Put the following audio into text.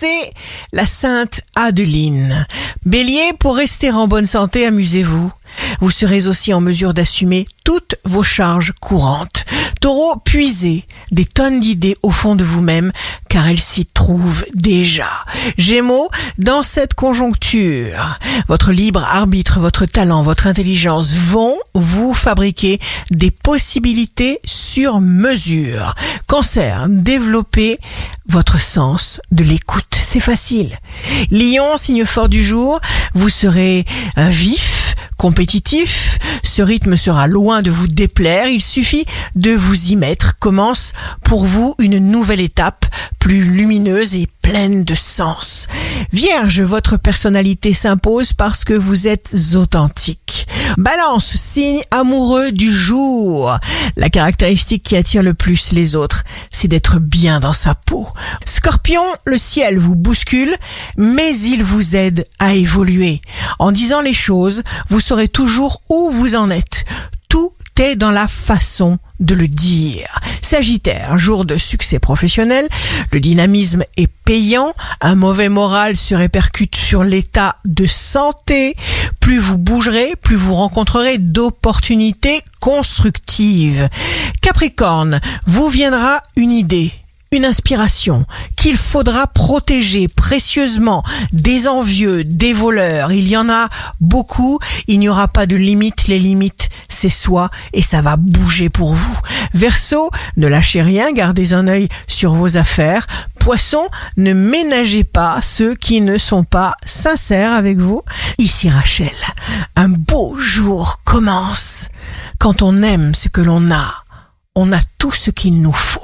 c'est la Sainte Adeline. Bélier, pour rester en bonne santé, amusez-vous. Vous serez aussi en mesure d'assumer toutes vos charges courantes. Taureau, puisez des tonnes d'idées au fond de vous-même, car elles s'y trouvent déjà. Gémeaux, dans cette conjoncture, votre libre arbitre, votre talent, votre intelligence vont vous fabriquer des possibilités sur mesure. Cancer, développez votre sens de l'écoute. C'est facile. Lion, signe fort du jour, vous serez vif, compétitif, ce rythme sera loin de vous déplaire, il suffit de vous y mettre. Commence pour vous une nouvelle étape, plus lumineuse et pleine de sens. Vierge, votre personnalité s'impose parce que vous êtes authentique. Balance, signe amoureux du jour. La caractéristique qui attire le plus les autres, c'est d'être bien dans sa peau. Scorpion, le ciel vous bouscule, mais il vous aide à évoluer. En disant les choses, vous saurez toujours où vous en êtes. Tout est dans la façon de le dire. Sagittaire, jour de succès professionnel, le dynamisme est payant, un mauvais moral se répercute sur l'état de santé, plus vous bougerez, plus vous rencontrerez d'opportunités constructives. Capricorne, vous viendra une idée, une inspiration qu'il faudra protéger précieusement des envieux, des voleurs. Il y en a beaucoup. Il n'y aura pas de limite. Les limites, c'est soi et ça va bouger pour vous. Verseau, ne lâchez rien. Gardez un œil sur vos affaires. Poisson, ne ménagez pas ceux qui ne sont pas sincères avec vous. Ici Rachel, un beau jour commence. Quand on aime ce que l'on a, on a tout ce qu'il nous faut.